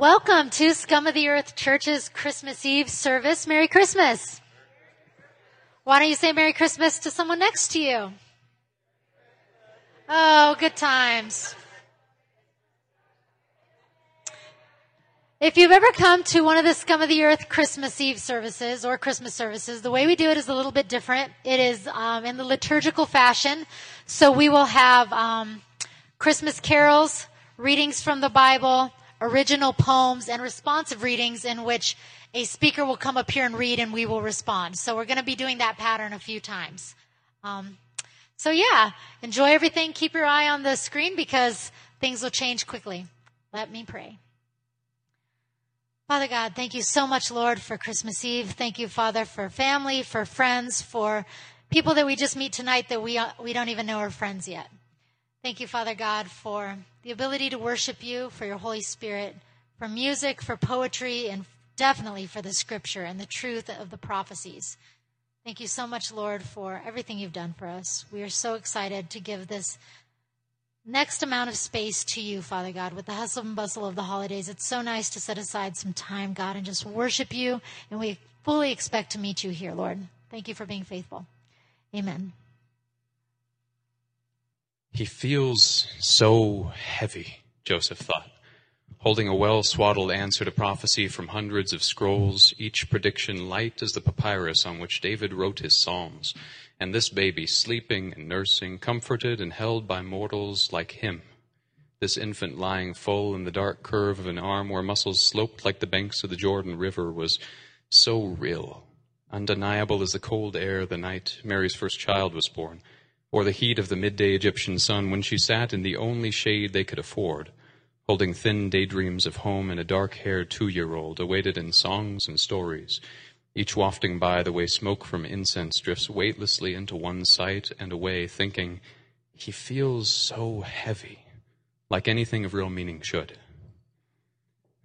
Welcome to Scum of the Earth Church's Christmas Eve service. Merry Christmas. Why don't you say Merry Christmas to someone next to you? Oh, good times. If you've ever come to one of the Scum of the Earth Christmas Eve services or Christmas services, the way we do it is a little bit different. It is um, in the liturgical fashion. So we will have um, Christmas carols, readings from the Bible, original poems and responsive readings in which a speaker will come up here and read and we will respond. So we're going to be doing that pattern a few times. Um, so yeah, enjoy everything. Keep your eye on the screen because things will change quickly. Let me pray. Father God, thank you so much, Lord, for Christmas Eve. Thank you, Father, for family, for friends, for people that we just meet tonight that we, we don't even know are friends yet. Thank you, Father God, for the ability to worship you, for your Holy Spirit, for music, for poetry, and definitely for the scripture and the truth of the prophecies. Thank you so much, Lord, for everything you've done for us. We are so excited to give this next amount of space to you, Father God, with the hustle and bustle of the holidays. It's so nice to set aside some time, God, and just worship you. And we fully expect to meet you here, Lord. Thank you for being faithful. Amen. He feels so heavy, Joseph thought, holding a well swaddled answer to prophecy from hundreds of scrolls, each prediction light as the papyrus on which David wrote his psalms, and this baby sleeping and nursing, comforted and held by mortals like him. This infant lying full in the dark curve of an arm where muscles sloped like the banks of the Jordan River was so real, undeniable as the cold air the night Mary's first child was born or the heat of the midday Egyptian sun when she sat in the only shade they could afford, holding thin daydreams of home and a dark haired two year old awaited in songs and stories, each wafting by the way smoke from incense drifts weightlessly into one's sight and away, thinking, he feels so heavy, like anything of real meaning should.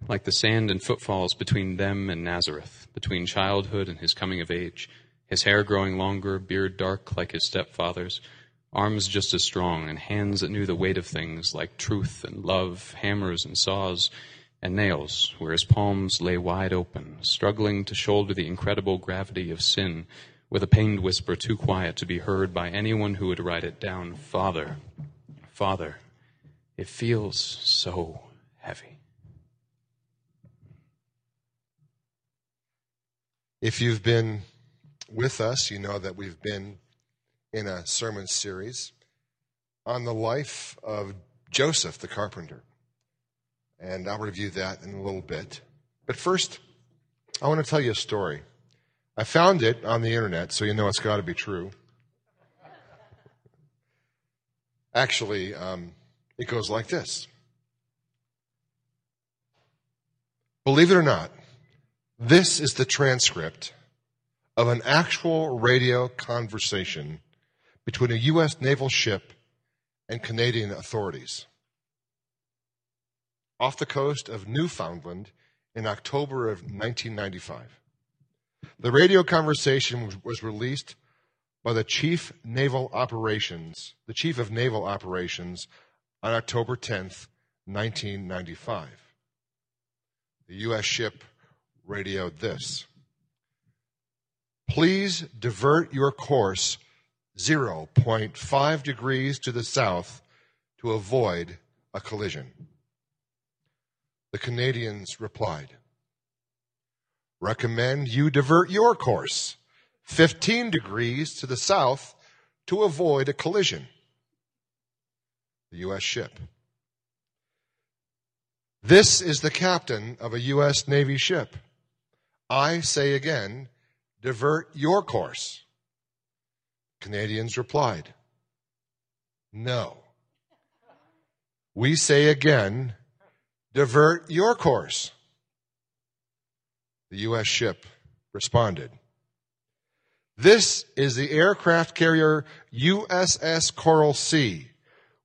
Like the sand and footfalls between them and Nazareth, between childhood and his coming of age, his hair growing longer, beard dark like his stepfather's, arms just as strong, and hands that knew the weight of things like truth and love, hammers and saws, and nails, where his palms lay wide open, struggling to shoulder the incredible gravity of sin with a pained whisper too quiet to be heard by anyone who would write it down Father, Father, it feels so heavy. If you've been with us, you know that we've been in a sermon series on the life of Joseph the carpenter. And I'll review that in a little bit. But first, I want to tell you a story. I found it on the internet, so you know it's got to be true. Actually, um, it goes like this Believe it or not, this is the transcript of an actual radio conversation between a U.S. naval ship and Canadian authorities off the coast of Newfoundland in October of 1995. The radio conversation was released by the Chief Naval Operations, the Chief of Naval Operations on October 10th, 1995. The U.S. ship radioed this. Please divert your course 0.5 degrees to the south to avoid a collision. The Canadians replied, Recommend you divert your course 15 degrees to the south to avoid a collision. The U.S. ship. This is the captain of a U.S. Navy ship. I say again, divert your course. Canadians replied, No. We say again, divert your course. The U.S. ship responded, This is the aircraft carrier USS Coral Sea.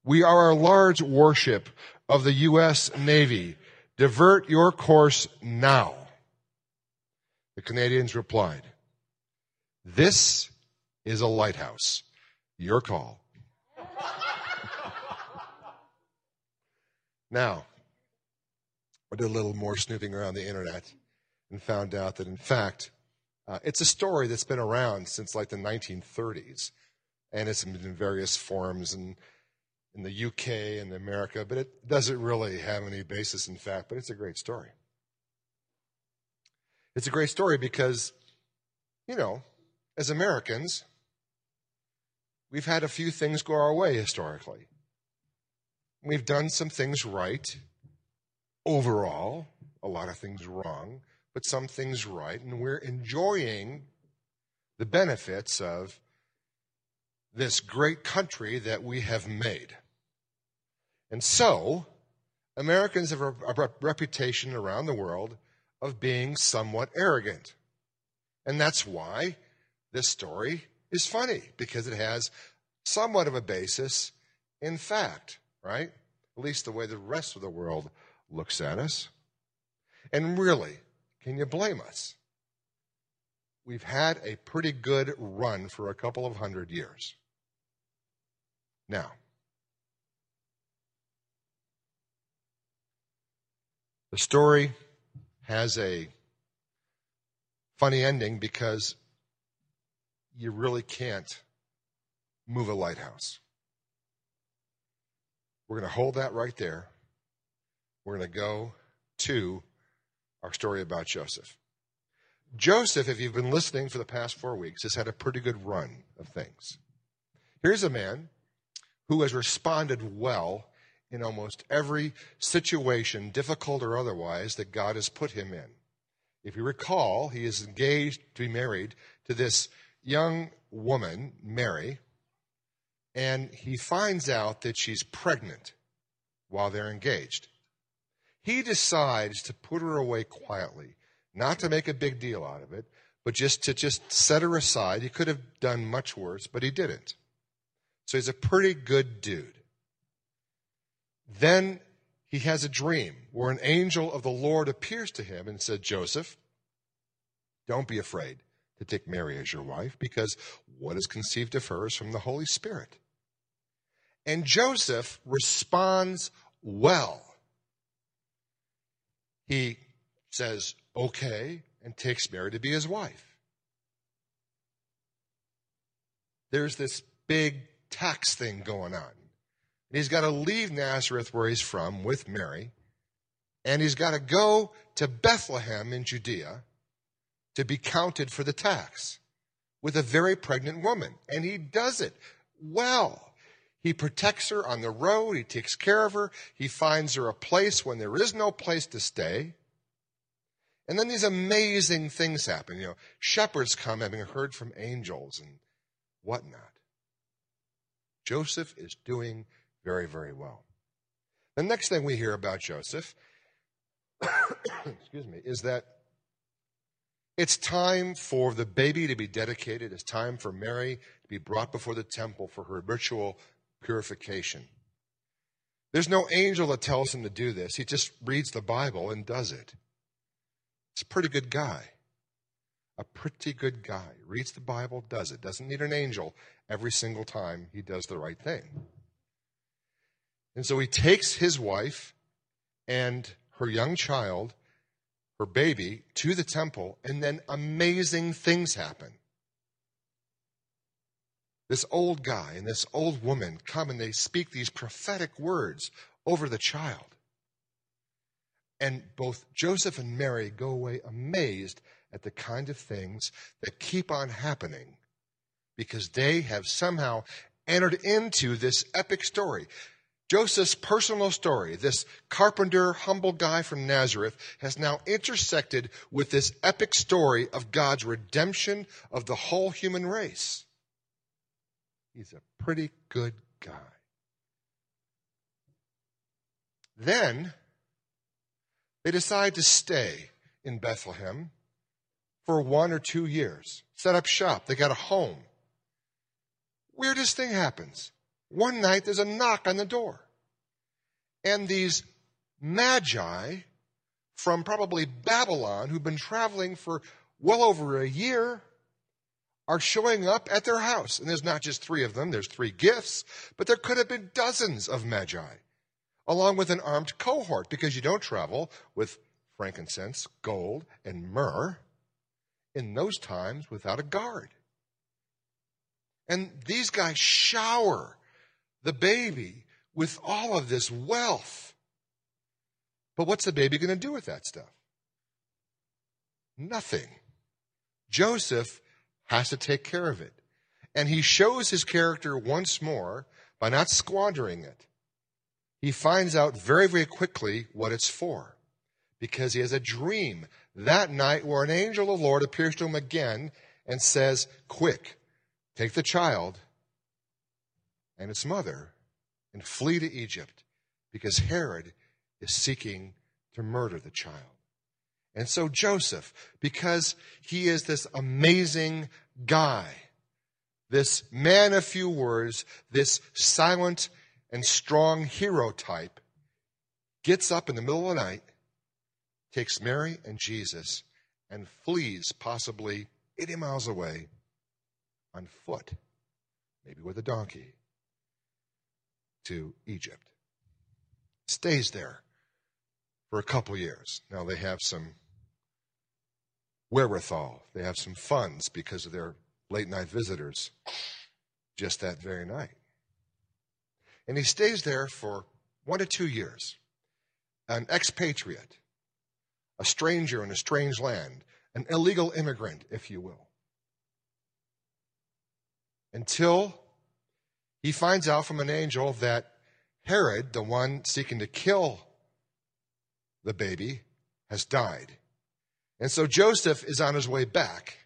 We are a large warship of the U.S. Navy. Divert your course now. The Canadians replied, This is a lighthouse. Your call. now, I did a little more snooping around the internet and found out that, in fact, uh, it's a story that's been around since like the 1930s, and it's been in various forms and in the UK and America, but it doesn't really have any basis in fact. But it's a great story. It's a great story because, you know, as Americans, we've had a few things go our way historically. We've done some things right overall, a lot of things wrong, but some things right, and we're enjoying the benefits of this great country that we have made. And so, Americans have a, reputation around the world of being somewhat arrogant. And that's why this story is funny, because it has somewhat of a basis in fact, right? At least the way the rest of the world looks at us. And really, can you blame us? We've had a pretty good run for a couple of hundred years. Now, the story has a funny ending because you really can't move a lighthouse. We're going to hold that right there. We're going to go to our story about Joseph. Joseph, if you've been listening for the past four weeks, has had a pretty good run of things. Here's a man who has responded well in almost every situation, difficult or otherwise, that God has put him in. If you recall, he is engaged to be married to this young woman, Mary, and he finds out that she's pregnant while they're engaged. He decides to put her away quietly, not to make a big deal out of it, but just to just set her aside. He could have done much worse, but he didn't. So he's a pretty good dude. Then he has a dream where an angel of the Lord appears to him and said, Joseph, don't be afraid to take Mary as your wife, because what is conceived of her is from the Holy Spirit. And Joseph responds well. He says, okay, and takes Mary to be his wife. There's this big tax thing going on. And he's got to leave Nazareth, where he's from, with Mary, and he's got to go to Bethlehem in Judea to be counted for the tax with a very pregnant woman. And he does it well. He protects her on the road. He takes care of her. He finds her a place when there is no place to stay. And then these amazing things happen. You know, shepherds come having heard from angels and whatnot. Joseph is doing very, very well. The next thing we hear about Joseph, excuse me, is that it's time for the baby to be dedicated. It's time for Mary to be brought before the temple for her ritual purification. There's no angel that tells him to do this. He just reads the Bible and does it. He's a pretty good guy. A pretty good guy. Reads the Bible, does it. Doesn't need an angel every single time he does the right thing. And so he takes his wife and her young child, her baby, to the temple, and then amazing things happen. This old guy and this old woman come and they speak these prophetic words over the child. And both Joseph and Mary go away amazed at the kind of things that keep on happening because they have somehow entered into this epic story. Joseph's personal story, this carpenter, humble guy from Nazareth, has now intersected with this epic story of God's redemption of the whole human race. He's a pretty good guy. Then they decide to stay in Bethlehem for one or two years, set up shop. They got a home. Weirdest thing happens. One night there's a knock on the door. And these magi from probably Babylon, who've been traveling for well over a year, are showing up at their house. And there's not just three of them, there's three gifts, but there could have been dozens of magi. along with an armed cohort, because you don't travel with frankincense, gold, and myrrh in those times without a guard. And these guys shower the baby with all of this wealth. But what's the baby going to do with that stuff? Nothing. Joseph has to take care of it. And he shows his character once more by not squandering it. He finds out very, very quickly what it's for because he has a dream that night where an angel of the Lord appears to him again and says, Quick, take the child and its mother and flee to Egypt because Herod is seeking to murder the child. And so Joseph, because he is this amazing guy, this man of few words, this silent and strong hero type, gets up in the middle of the night, takes Mary and Jesus, and flees possibly 80 miles away on foot, maybe with a donkey, to Egypt. Stays there for a couple years. Now they have some wherewithal, they have some funds because of their late night visitors just that very night. And he stays there for one to two years, an expatriate, a stranger in a strange land, an illegal immigrant, if you will. Until he finds out from an angel that Herod, the one seeking to kill the baby, has died. And so Joseph is on his way back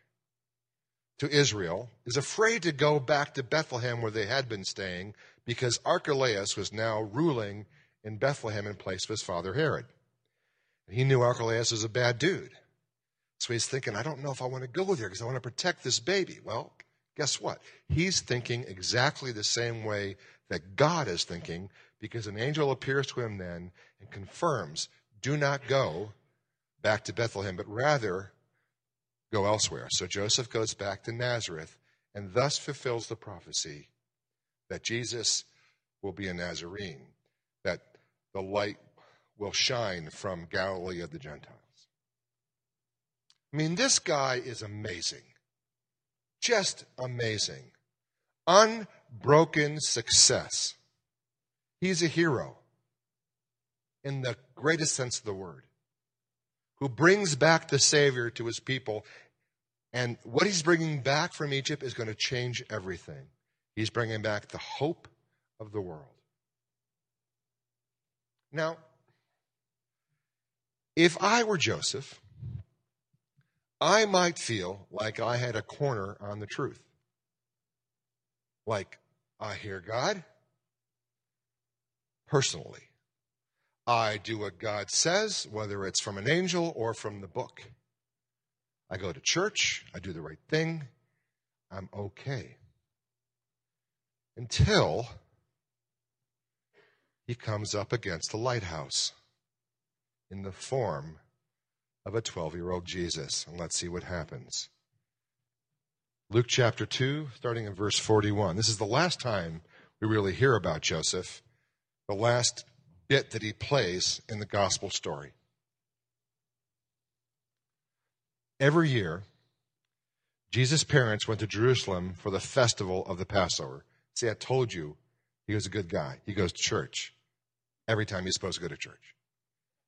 to Israel, is afraid to go back to Bethlehem where they had been staying because Archelaus was now ruling in Bethlehem in place of his father Herod. He knew Archelaus was a bad dude. So he's thinking, I don't know if I want to go there because I want to protect this baby. Well, guess what? He's thinking exactly the same way that God is thinking because an angel appears to him then and confirms do not go back to Bethlehem, but rather go elsewhere. So Joseph goes back to Nazareth and thus fulfills the prophecy that Jesus will be a Nazarene, that the light will shine from Galilee of the Gentiles. I mean, this guy is amazing. Just amazing. Unbroken success. He's a hero in the greatest sense of the word, who brings back the Savior to his people. And what he's bringing back from Egypt is going to change everything. He's bringing back the hope of the world. Now, if I were Joseph, I might feel like I had a corner on the truth. Like, I hear God personally. I do what God says, whether it's from an angel or from the book. I go to church, I do the right thing, I'm okay until he comes up against the lighthouse in the form of a 12 year old Jesus. And let's see what happens. Luke chapter 2, starting in verse 41. This is the last time we really hear about Joseph, the last bit that he plays in the gospel story. Every year, Jesus' parents went to Jerusalem for the festival of the Passover. See, I told you he was a good guy. He goes to church every time he's supposed to go to church.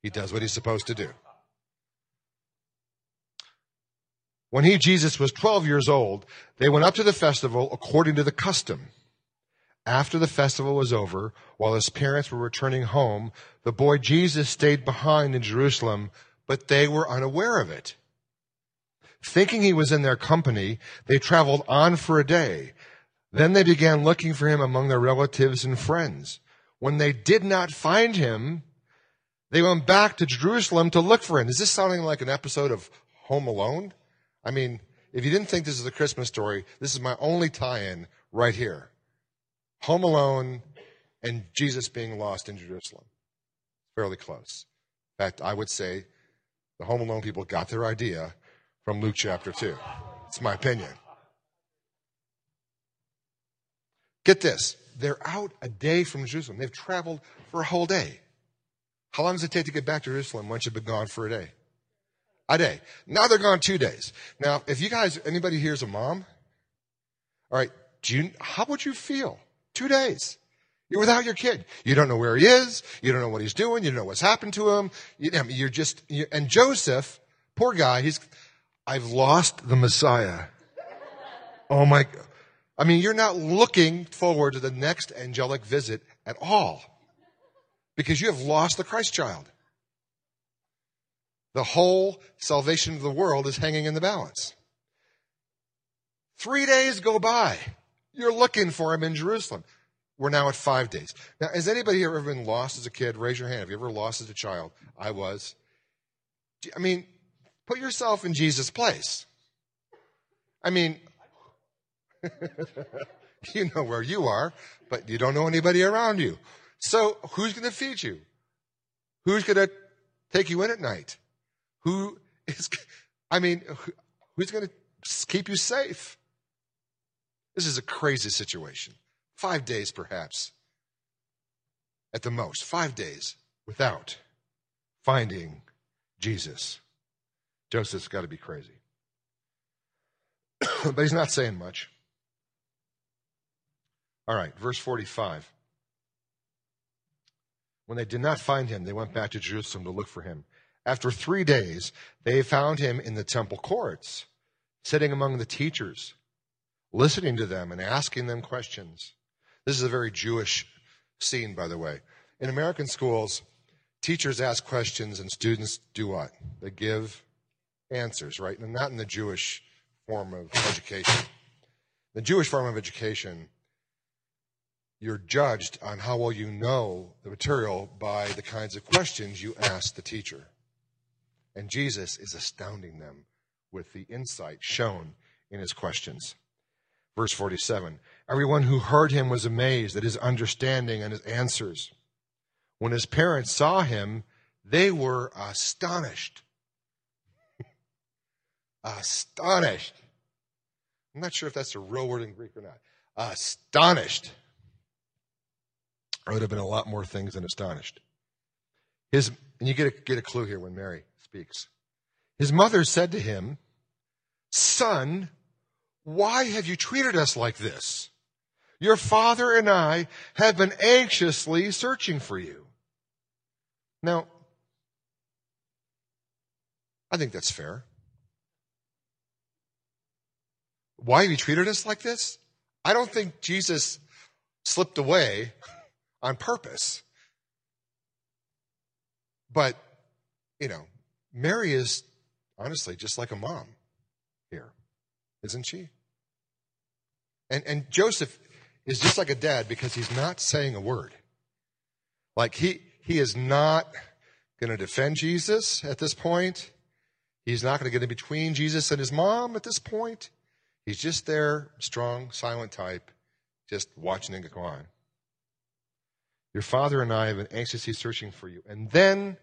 He does what he's supposed to do. When he, Jesus, was 12 years old, they went up to the festival according to the custom. After the festival was over, while his parents were returning home, the boy Jesus stayed behind in Jerusalem, but they were unaware of it. Thinking he was in their company, they traveled on for a day. Then they began looking for him among their relatives and friends. When they did not find him, they went back to Jerusalem to look for him. Is this sounding like an episode of Home Alone? I mean, if you didn't think this is a Christmas story, this is my only tie in right here. Home Alone and Jesus being lost in Jerusalem. Fairly close. In fact, I would say the Home Alone people got their idea from Luke chapter 2. It's my opinion. Get this they're out a day from Jerusalem. They've traveled for a whole day. How long does it take to get back to Jerusalem once you've been gone for a day? A day. Now they're gone two days. Now, if you guys, anybody here's a mom, all right, do you, how would you feel? Two days. You're without your kid. You don't know where he is. You don't know what he's doing. You don't know what's happened to him. You, I mean, you're just, you, and Joseph, poor guy, he's, I've lost the Messiah. Oh my, I mean, you're not looking forward to the next angelic visit at all because you have lost the Christ child. The whole salvation of the world is hanging in the balance. Three days go by. You're looking for him in Jerusalem. We're now at five days. Now, has anybody ever been lost as a kid? Raise your hand. Have you ever lost as a child? I was. I mean, put yourself in Jesus' place. I mean, you know where you are, but you don't know anybody around you. So who's going to feed you? Who's going to take you in at night? Who is, I mean, who's going to keep you safe? This is a crazy situation. Five days, perhaps, at the most, five days without finding Jesus. Joseph's got to be crazy. but he's not saying much. All right, verse 45. When they did not find him, they went back to Jerusalem to look for him. After three days, they found him in the temple courts, sitting among the teachers, listening to them and asking them questions. This is a very Jewish scene, by the way. In American schools, teachers ask questions and students do what? They give answers, right? And not in the Jewish form of education. The Jewish form of education, you're judged on how well you know the material by the kinds of questions you ask the teacher. And Jesus is astounding them with the insight shown in his questions. Verse 47 Everyone who heard him was amazed at his understanding and his answers. When his parents saw him, they were astonished. astonished. I'm not sure if that's a real word in Greek or not. Astonished. There would have been a lot more things than astonished. His, and you get a, get a clue here when Mary speaks. His mother said to him, Son, why have you treated us like this? Your father and I have been anxiously searching for you. Now, I think that's fair. Why have you treated us like this? I don't think Jesus slipped away on purpose. But, you know, Mary is honestly just like a mom here, isn't she? And, and Joseph is just like a dad because he's not saying a word. Like he, he is not going to defend Jesus at this point. He's not going to get in between Jesus and his mom at this point. He's just there, strong, silent type, just watching it go on. Your father and I have been anxiously searching for you. And then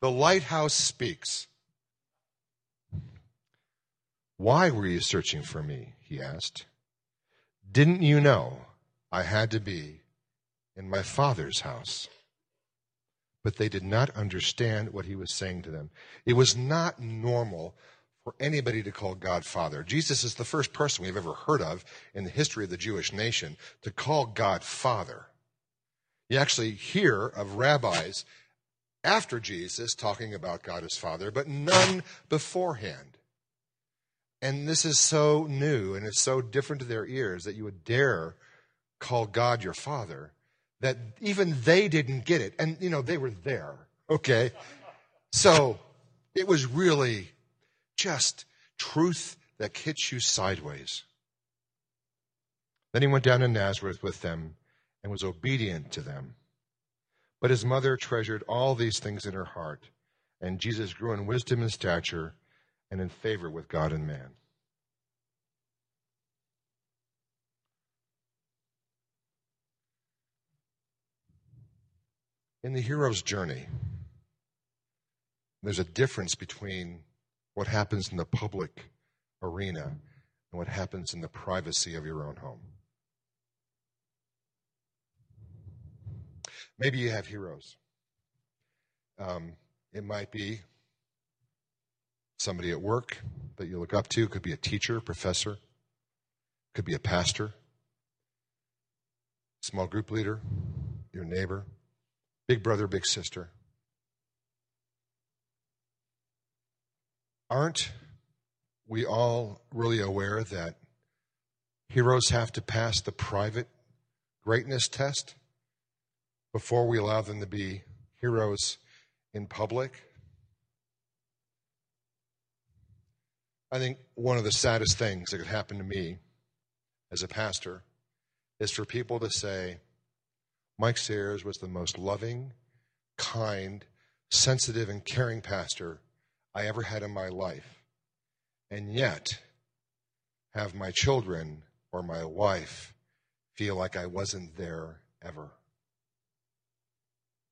the lighthouse speaks. Why were you searching for me? He asked. Didn't you know I had to be in my father's house? But they did not understand what he was saying to them. It was not normal for anybody to call God Father. Jesus is the first person we've ever heard of in the history of the Jewish nation to call God Father. You actually hear of rabbis after Jesus talking about God as Father, but none beforehand. And this is so new and it's so different to their ears that you would dare call God your Father that even they didn't get it. And, you know, they were there, okay? So it was really just truth that hits you sideways. Then he went down to Nazareth with them and was obedient to them. But his mother treasured all these things in her heart, and Jesus grew in wisdom and stature and in favor with God and man. In the hero's journey, there's a difference between what happens in the public arena and what happens in the privacy of your own home. Maybe you have heroes. Um, it might be somebody at work that you look up to. It could be a teacher, professor, could be a pastor, small group leader, your neighbor, big brother, big sister. Aren't we all really aware that heroes have to pass the private greatness test before we allow them to be heroes in public? I think one of the saddest things that could happen to me as a pastor is for people to say, Mike Sares was the most loving, kind, sensitive, and caring pastor I ever had in my life. And yet, have my children or my wife feel like I wasn't there ever.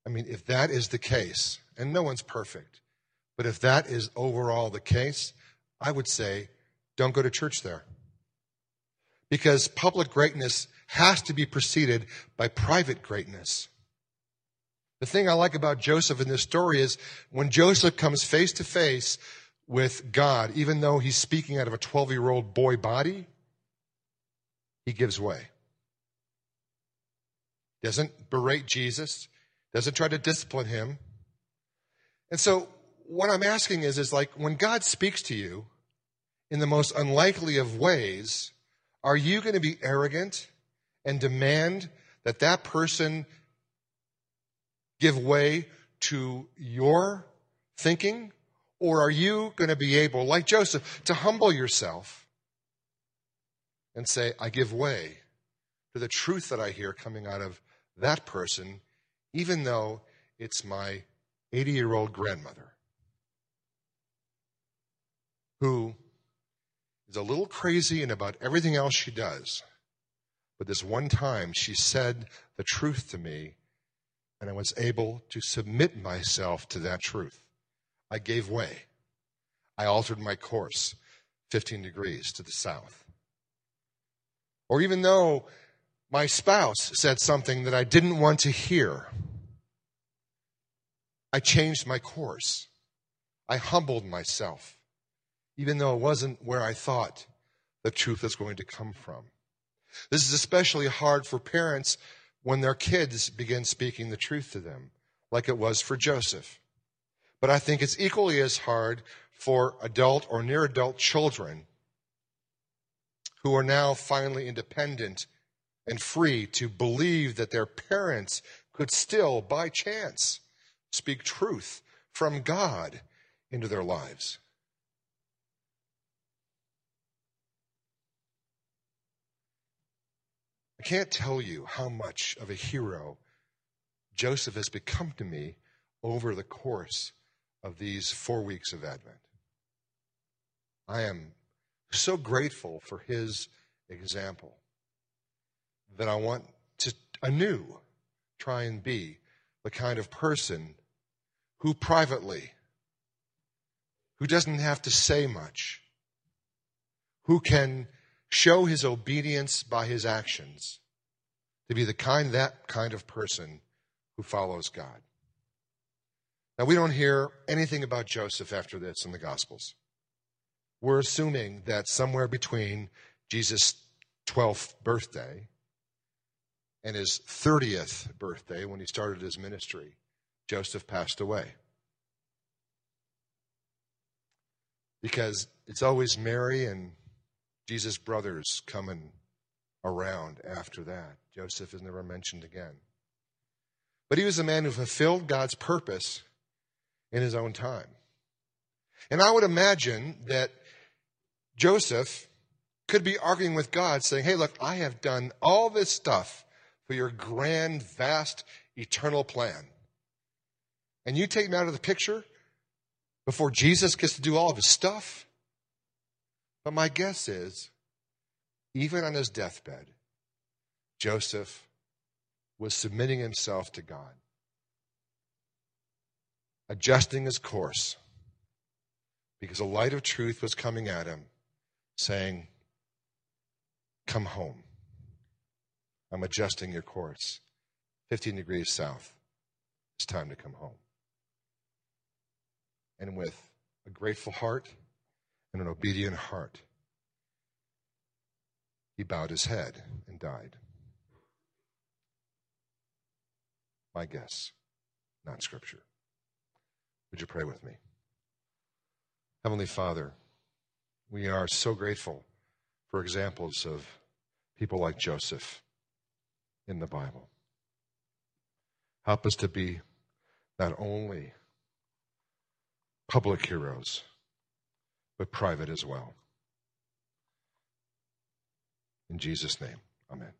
I mean, if that is the case, and no one's perfect, but if that is overall the case, I would say don't go to church there. Because public greatness has to be preceded by private greatness. The thing I like about Joseph in this story is when Joseph comes face to face with God, even though he's speaking out of a 12 year old boy body, he gives way. Doesn't berate Jesus, doesn't try to discipline him. And so what I'm asking is, is like when God speaks to you in the most unlikely of ways, are you going to be arrogant and demand that that person give way to your thinking? Or are you going to be able, like Joseph, to humble yourself and say, I give way to the truth that I hear coming out of that person, even though it's my 80 year old grandmother who is a little crazy in about everything else she does. But this one time she said the truth to me, and I was able to submit myself to that truth. I gave way. I altered my course 15 degrees to the south. Or even though my spouse said something that I didn't want to hear, I changed my course. I humbled myself, even though it wasn't where I thought the truth was going to come from. This is especially hard for parents when their kids begin speaking the truth to them, like it was for Joseph. But I think it's equally as hard for adult or near adult children who are now finally independent and free to believe that their parents could still, by chance, speak truth from God into their lives. I can't tell you how much of a hero Joseph has become to me over the course of these four weeks of Advent. I am so grateful for his example that I want to anew try and be the kind of person who privately, who doesn't have to say much, who can show his obedience by his actions to be the kind that kind of person who follows God. Now we don't hear anything about Joseph after this in the gospels. We're assuming that somewhere between Jesus' 12th birthday and his 30th birthday when he started his ministry, Joseph passed away. Because it's always Mary and Jesus' brothers coming around after that. Joseph is never mentioned again. But he was a man who fulfilled God's purpose in his own time. And I would imagine that Joseph could be arguing with God, saying, Hey, look, I have done all this stuff for your grand, vast, eternal plan. And you take him out of the picture before Jesus gets to do all of his stuff? But my guess is, even on his deathbed, Joseph was submitting himself to God, adjusting his course, because a light of truth was coming at him, saying, Come home. I'm adjusting your course 15 degrees south. It's time to come home. And with a grateful heart and an obedient heart, he bowed his head and died. My guess, not scripture. Would you pray with me? Heavenly Father, we are so grateful for examples of people like Joseph in the Bible. Help us to be not only public heroes, but private as well. In Jesus' name, amen.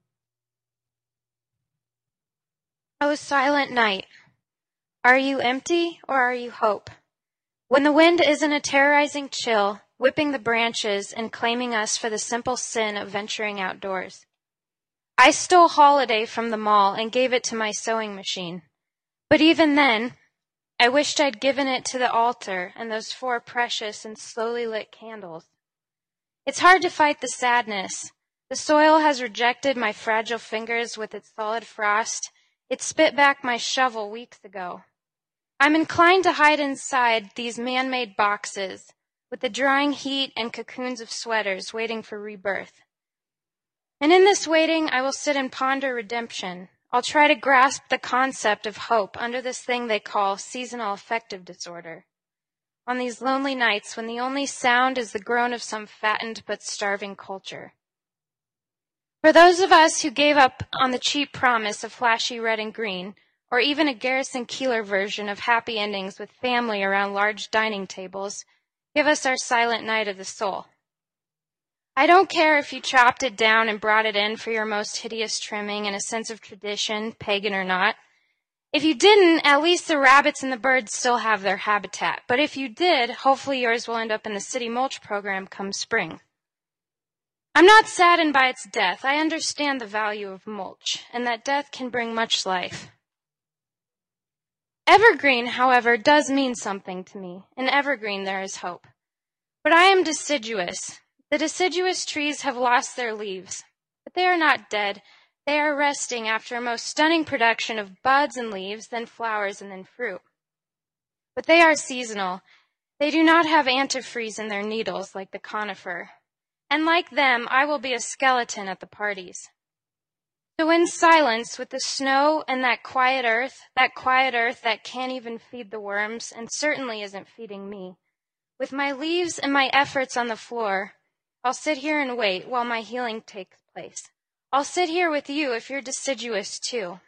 O silent night, are you empty or are you hope? When the wind is in a terrorizing chill, whipping the branches and claiming us for the simple sin of venturing outdoors. I stole holiday from the mall and gave it to my sewing machine. But even then, I wished I'd given it to the altar and those four precious and slowly lit candles. It's hard to fight the sadness. The soil has rejected my fragile fingers with its solid frost. It spit back my shovel weeks ago. I'm inclined to hide inside these man made boxes with the drying heat and cocoons of sweaters waiting for rebirth. And in this waiting, I will sit and ponder redemption. I'll try to grasp the concept of hope under this thing they call seasonal affective disorder. On these lonely nights when the only sound is the groan of some fattened but starving culture. For those of us who gave up on the cheap promise of flashy red and green, or even a Garrison Keillor version of happy endings with family around large dining tables, give us our silent night of the soul. I don't care if you chopped it down and brought it in for your most hideous trimming and a sense of tradition, pagan or not. If you didn't, at least the rabbits and the birds still have their habitat. But if you did, hopefully yours will end up in the city mulch program come spring. I'm not saddened by its death. I understand the value of mulch and that death can bring much life. Evergreen, however, does mean something to me. In evergreen, there is hope. But I am deciduous. The deciduous trees have lost their leaves, but they are not dead. They are resting after a most stunning production of buds and leaves, then flowers, and then fruit. But they are seasonal. They do not have antifreeze in their needles like the conifer. And like them, I will be a skeleton at the parties. So in silence, with the snow and that quiet earth, that quiet earth that can't even feed the worms and certainly isn't feeding me, with my leaves and my efforts on the floor, I'll sit here and wait while my healing takes place. I'll sit here with you if you're deciduous too.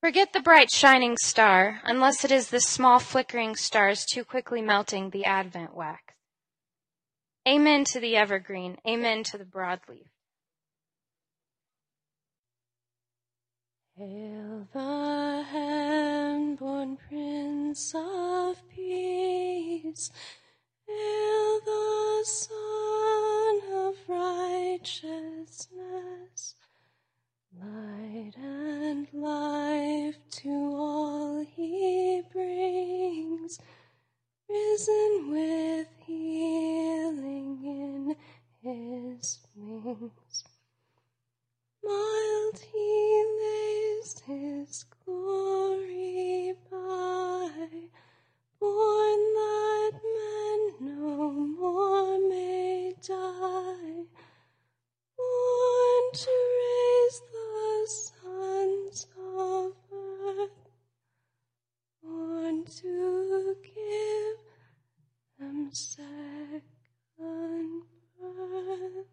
Forget the bright shining star, unless it is the small flickering stars too quickly melting the Advent wax. Amen to the evergreen. Amen to the broadleaf. Hail the hand-born Prince of Peace. Hail the Sun of Righteousness. Light and life to all he brings. Risen with healing in his wings. Mild he lays his glory by, that men no more may die, to raise the sons of earth, to give them second birth.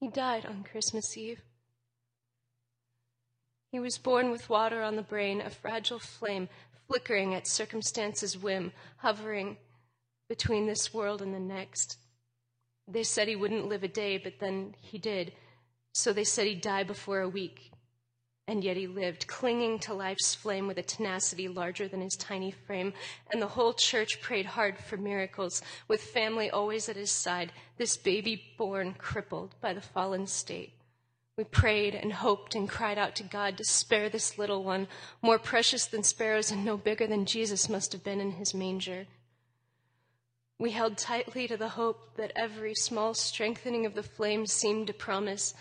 He died on Christmas Eve. He was born with water on the brain, a fragile flame flickering at circumstance's whim, hovering between this world and the next. They said he wouldn't live a day, but then he did. So they said he'd die before a week. And yet he lived, clinging to life's flame with a tenacity larger than his tiny frame. And the whole church prayed hard for miracles, with family always at his side, this baby born crippled by the fallen state. We prayed and hoped and cried out to God to spare this little one, more precious than sparrows and no bigger than Jesus must have been in his manger. We held tightly to the hope that every small strengthening of the flame seemed to promise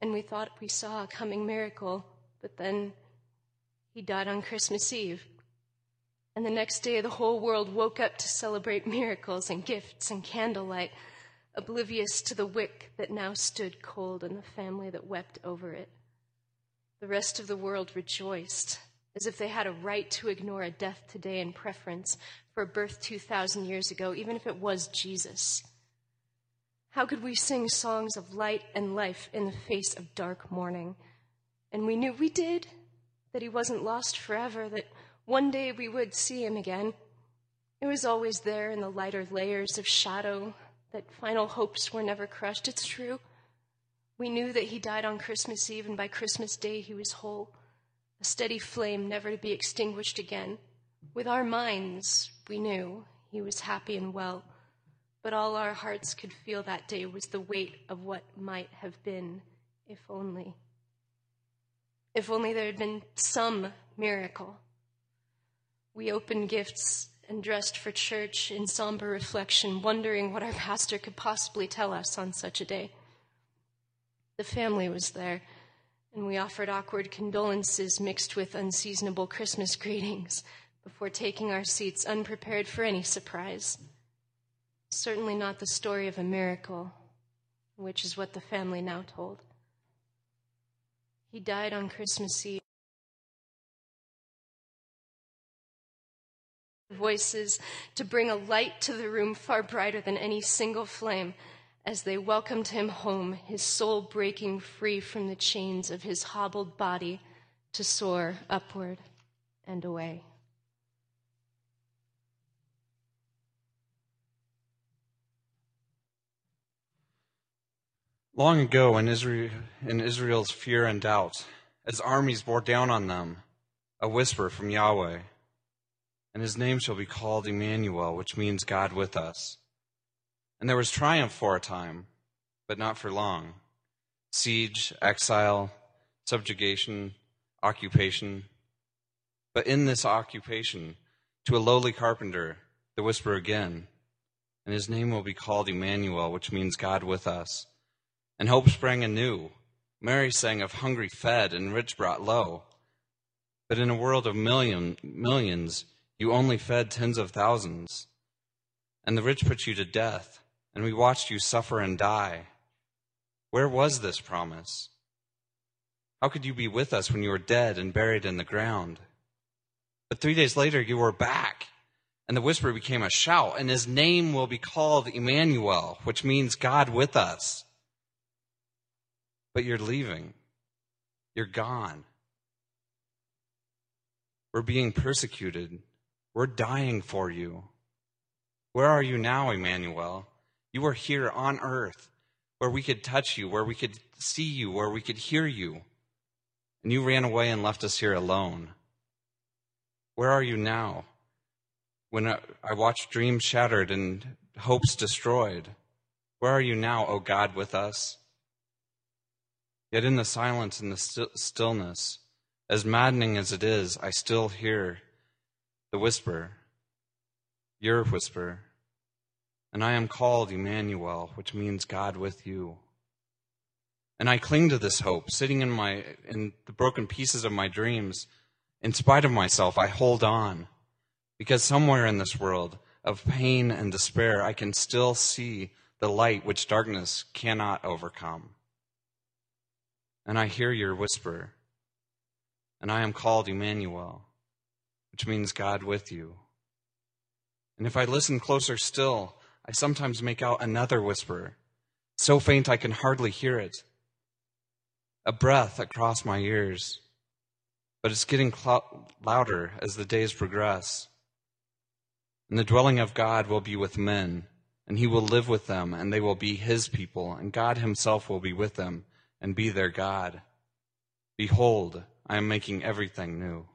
and we thought we saw a coming miracle, but then he died on Christmas Eve. And the next day, the whole world woke up to celebrate miracles and gifts and candlelight, oblivious to the wick that now stood cold and the family that wept over it. The rest of the world rejoiced, as if they had a right to ignore a death today in preference for a birth 2,000 years ago, even if it was Jesus. How could we sing songs of light and life in the face of dark mourning? And we knew we did, that he wasn't lost forever, that one day we would see him again. It was always there in the lighter layers of shadow, that final hopes were never crushed. It's true. We knew that he died on Christmas Eve, and by Christmas Day he was whole, a steady flame never to be extinguished again. With our minds, we knew he was happy and well, but all our hearts could feel that day was the weight of what might have been, if only. If only there had been some miracle. We opened gifts and dressed for church in somber reflection, wondering what our pastor could possibly tell us on such a day. The family was there, and we offered awkward condolences mixed with unseasonable Christmas greetings before taking our seats, unprepared for any surprise. Certainly not the story of a miracle, which is what the family now told. He died on Christmas Eve. Voices to bring a light to the room far brighter than any single flame as they welcomed him home, his soul breaking free from the chains of his hobbled body to soar upward and away. Long ago, in, Israel, in Israel's fear and doubt, as armies bore down on them, a whisper from Yahweh, and his name shall be called Emmanuel, which means God with us. And there was triumph for a time, but not for long. Siege, exile, subjugation, occupation. But in this occupation, to a lowly carpenter, the whisper again, and his name will be called Emmanuel, which means God with us. And hope sprang anew. Mary sang of hungry fed and rich brought low. But in a world of million, millions, you only fed tens of thousands. And the rich put you to death and we watched you suffer and die. Where was this promise? How could you be with us when you were dead and buried in the ground? But three days later, you were back, and the whisper became a shout, and his name will be called Emmanuel, which means God with us. But you're leaving. You're gone. We're being persecuted. We're dying for you. Where are you now, Emmanuel? You were here on earth where we could touch you, where we could see you, where we could hear you. And you ran away and left us here alone. Where are you now? When I watched dreams shattered and hopes destroyed, where are you now, O God, with us? Yet in the silence and the stillness, as maddening as it is, I still hear the whisper, your whisper, and I am called Emmanuel, which means God with you. And I cling to this hope, sitting in my in the broken pieces of my dreams. In spite of myself, I hold on. Because somewhere in this world of pain and despair, I can still see the light which darkness cannot overcome. And I hear your whisper, and I am called Emmanuel, which means God with you. And if I listen closer still, I sometimes make out another whisper, so faint I can hardly hear it. A breath across my ears, but it's getting louder as the days progress. And the dwelling of God will be with men, and he will live with them, and they will be his people, and God himself will be with them and be their God. Behold, I am making everything new.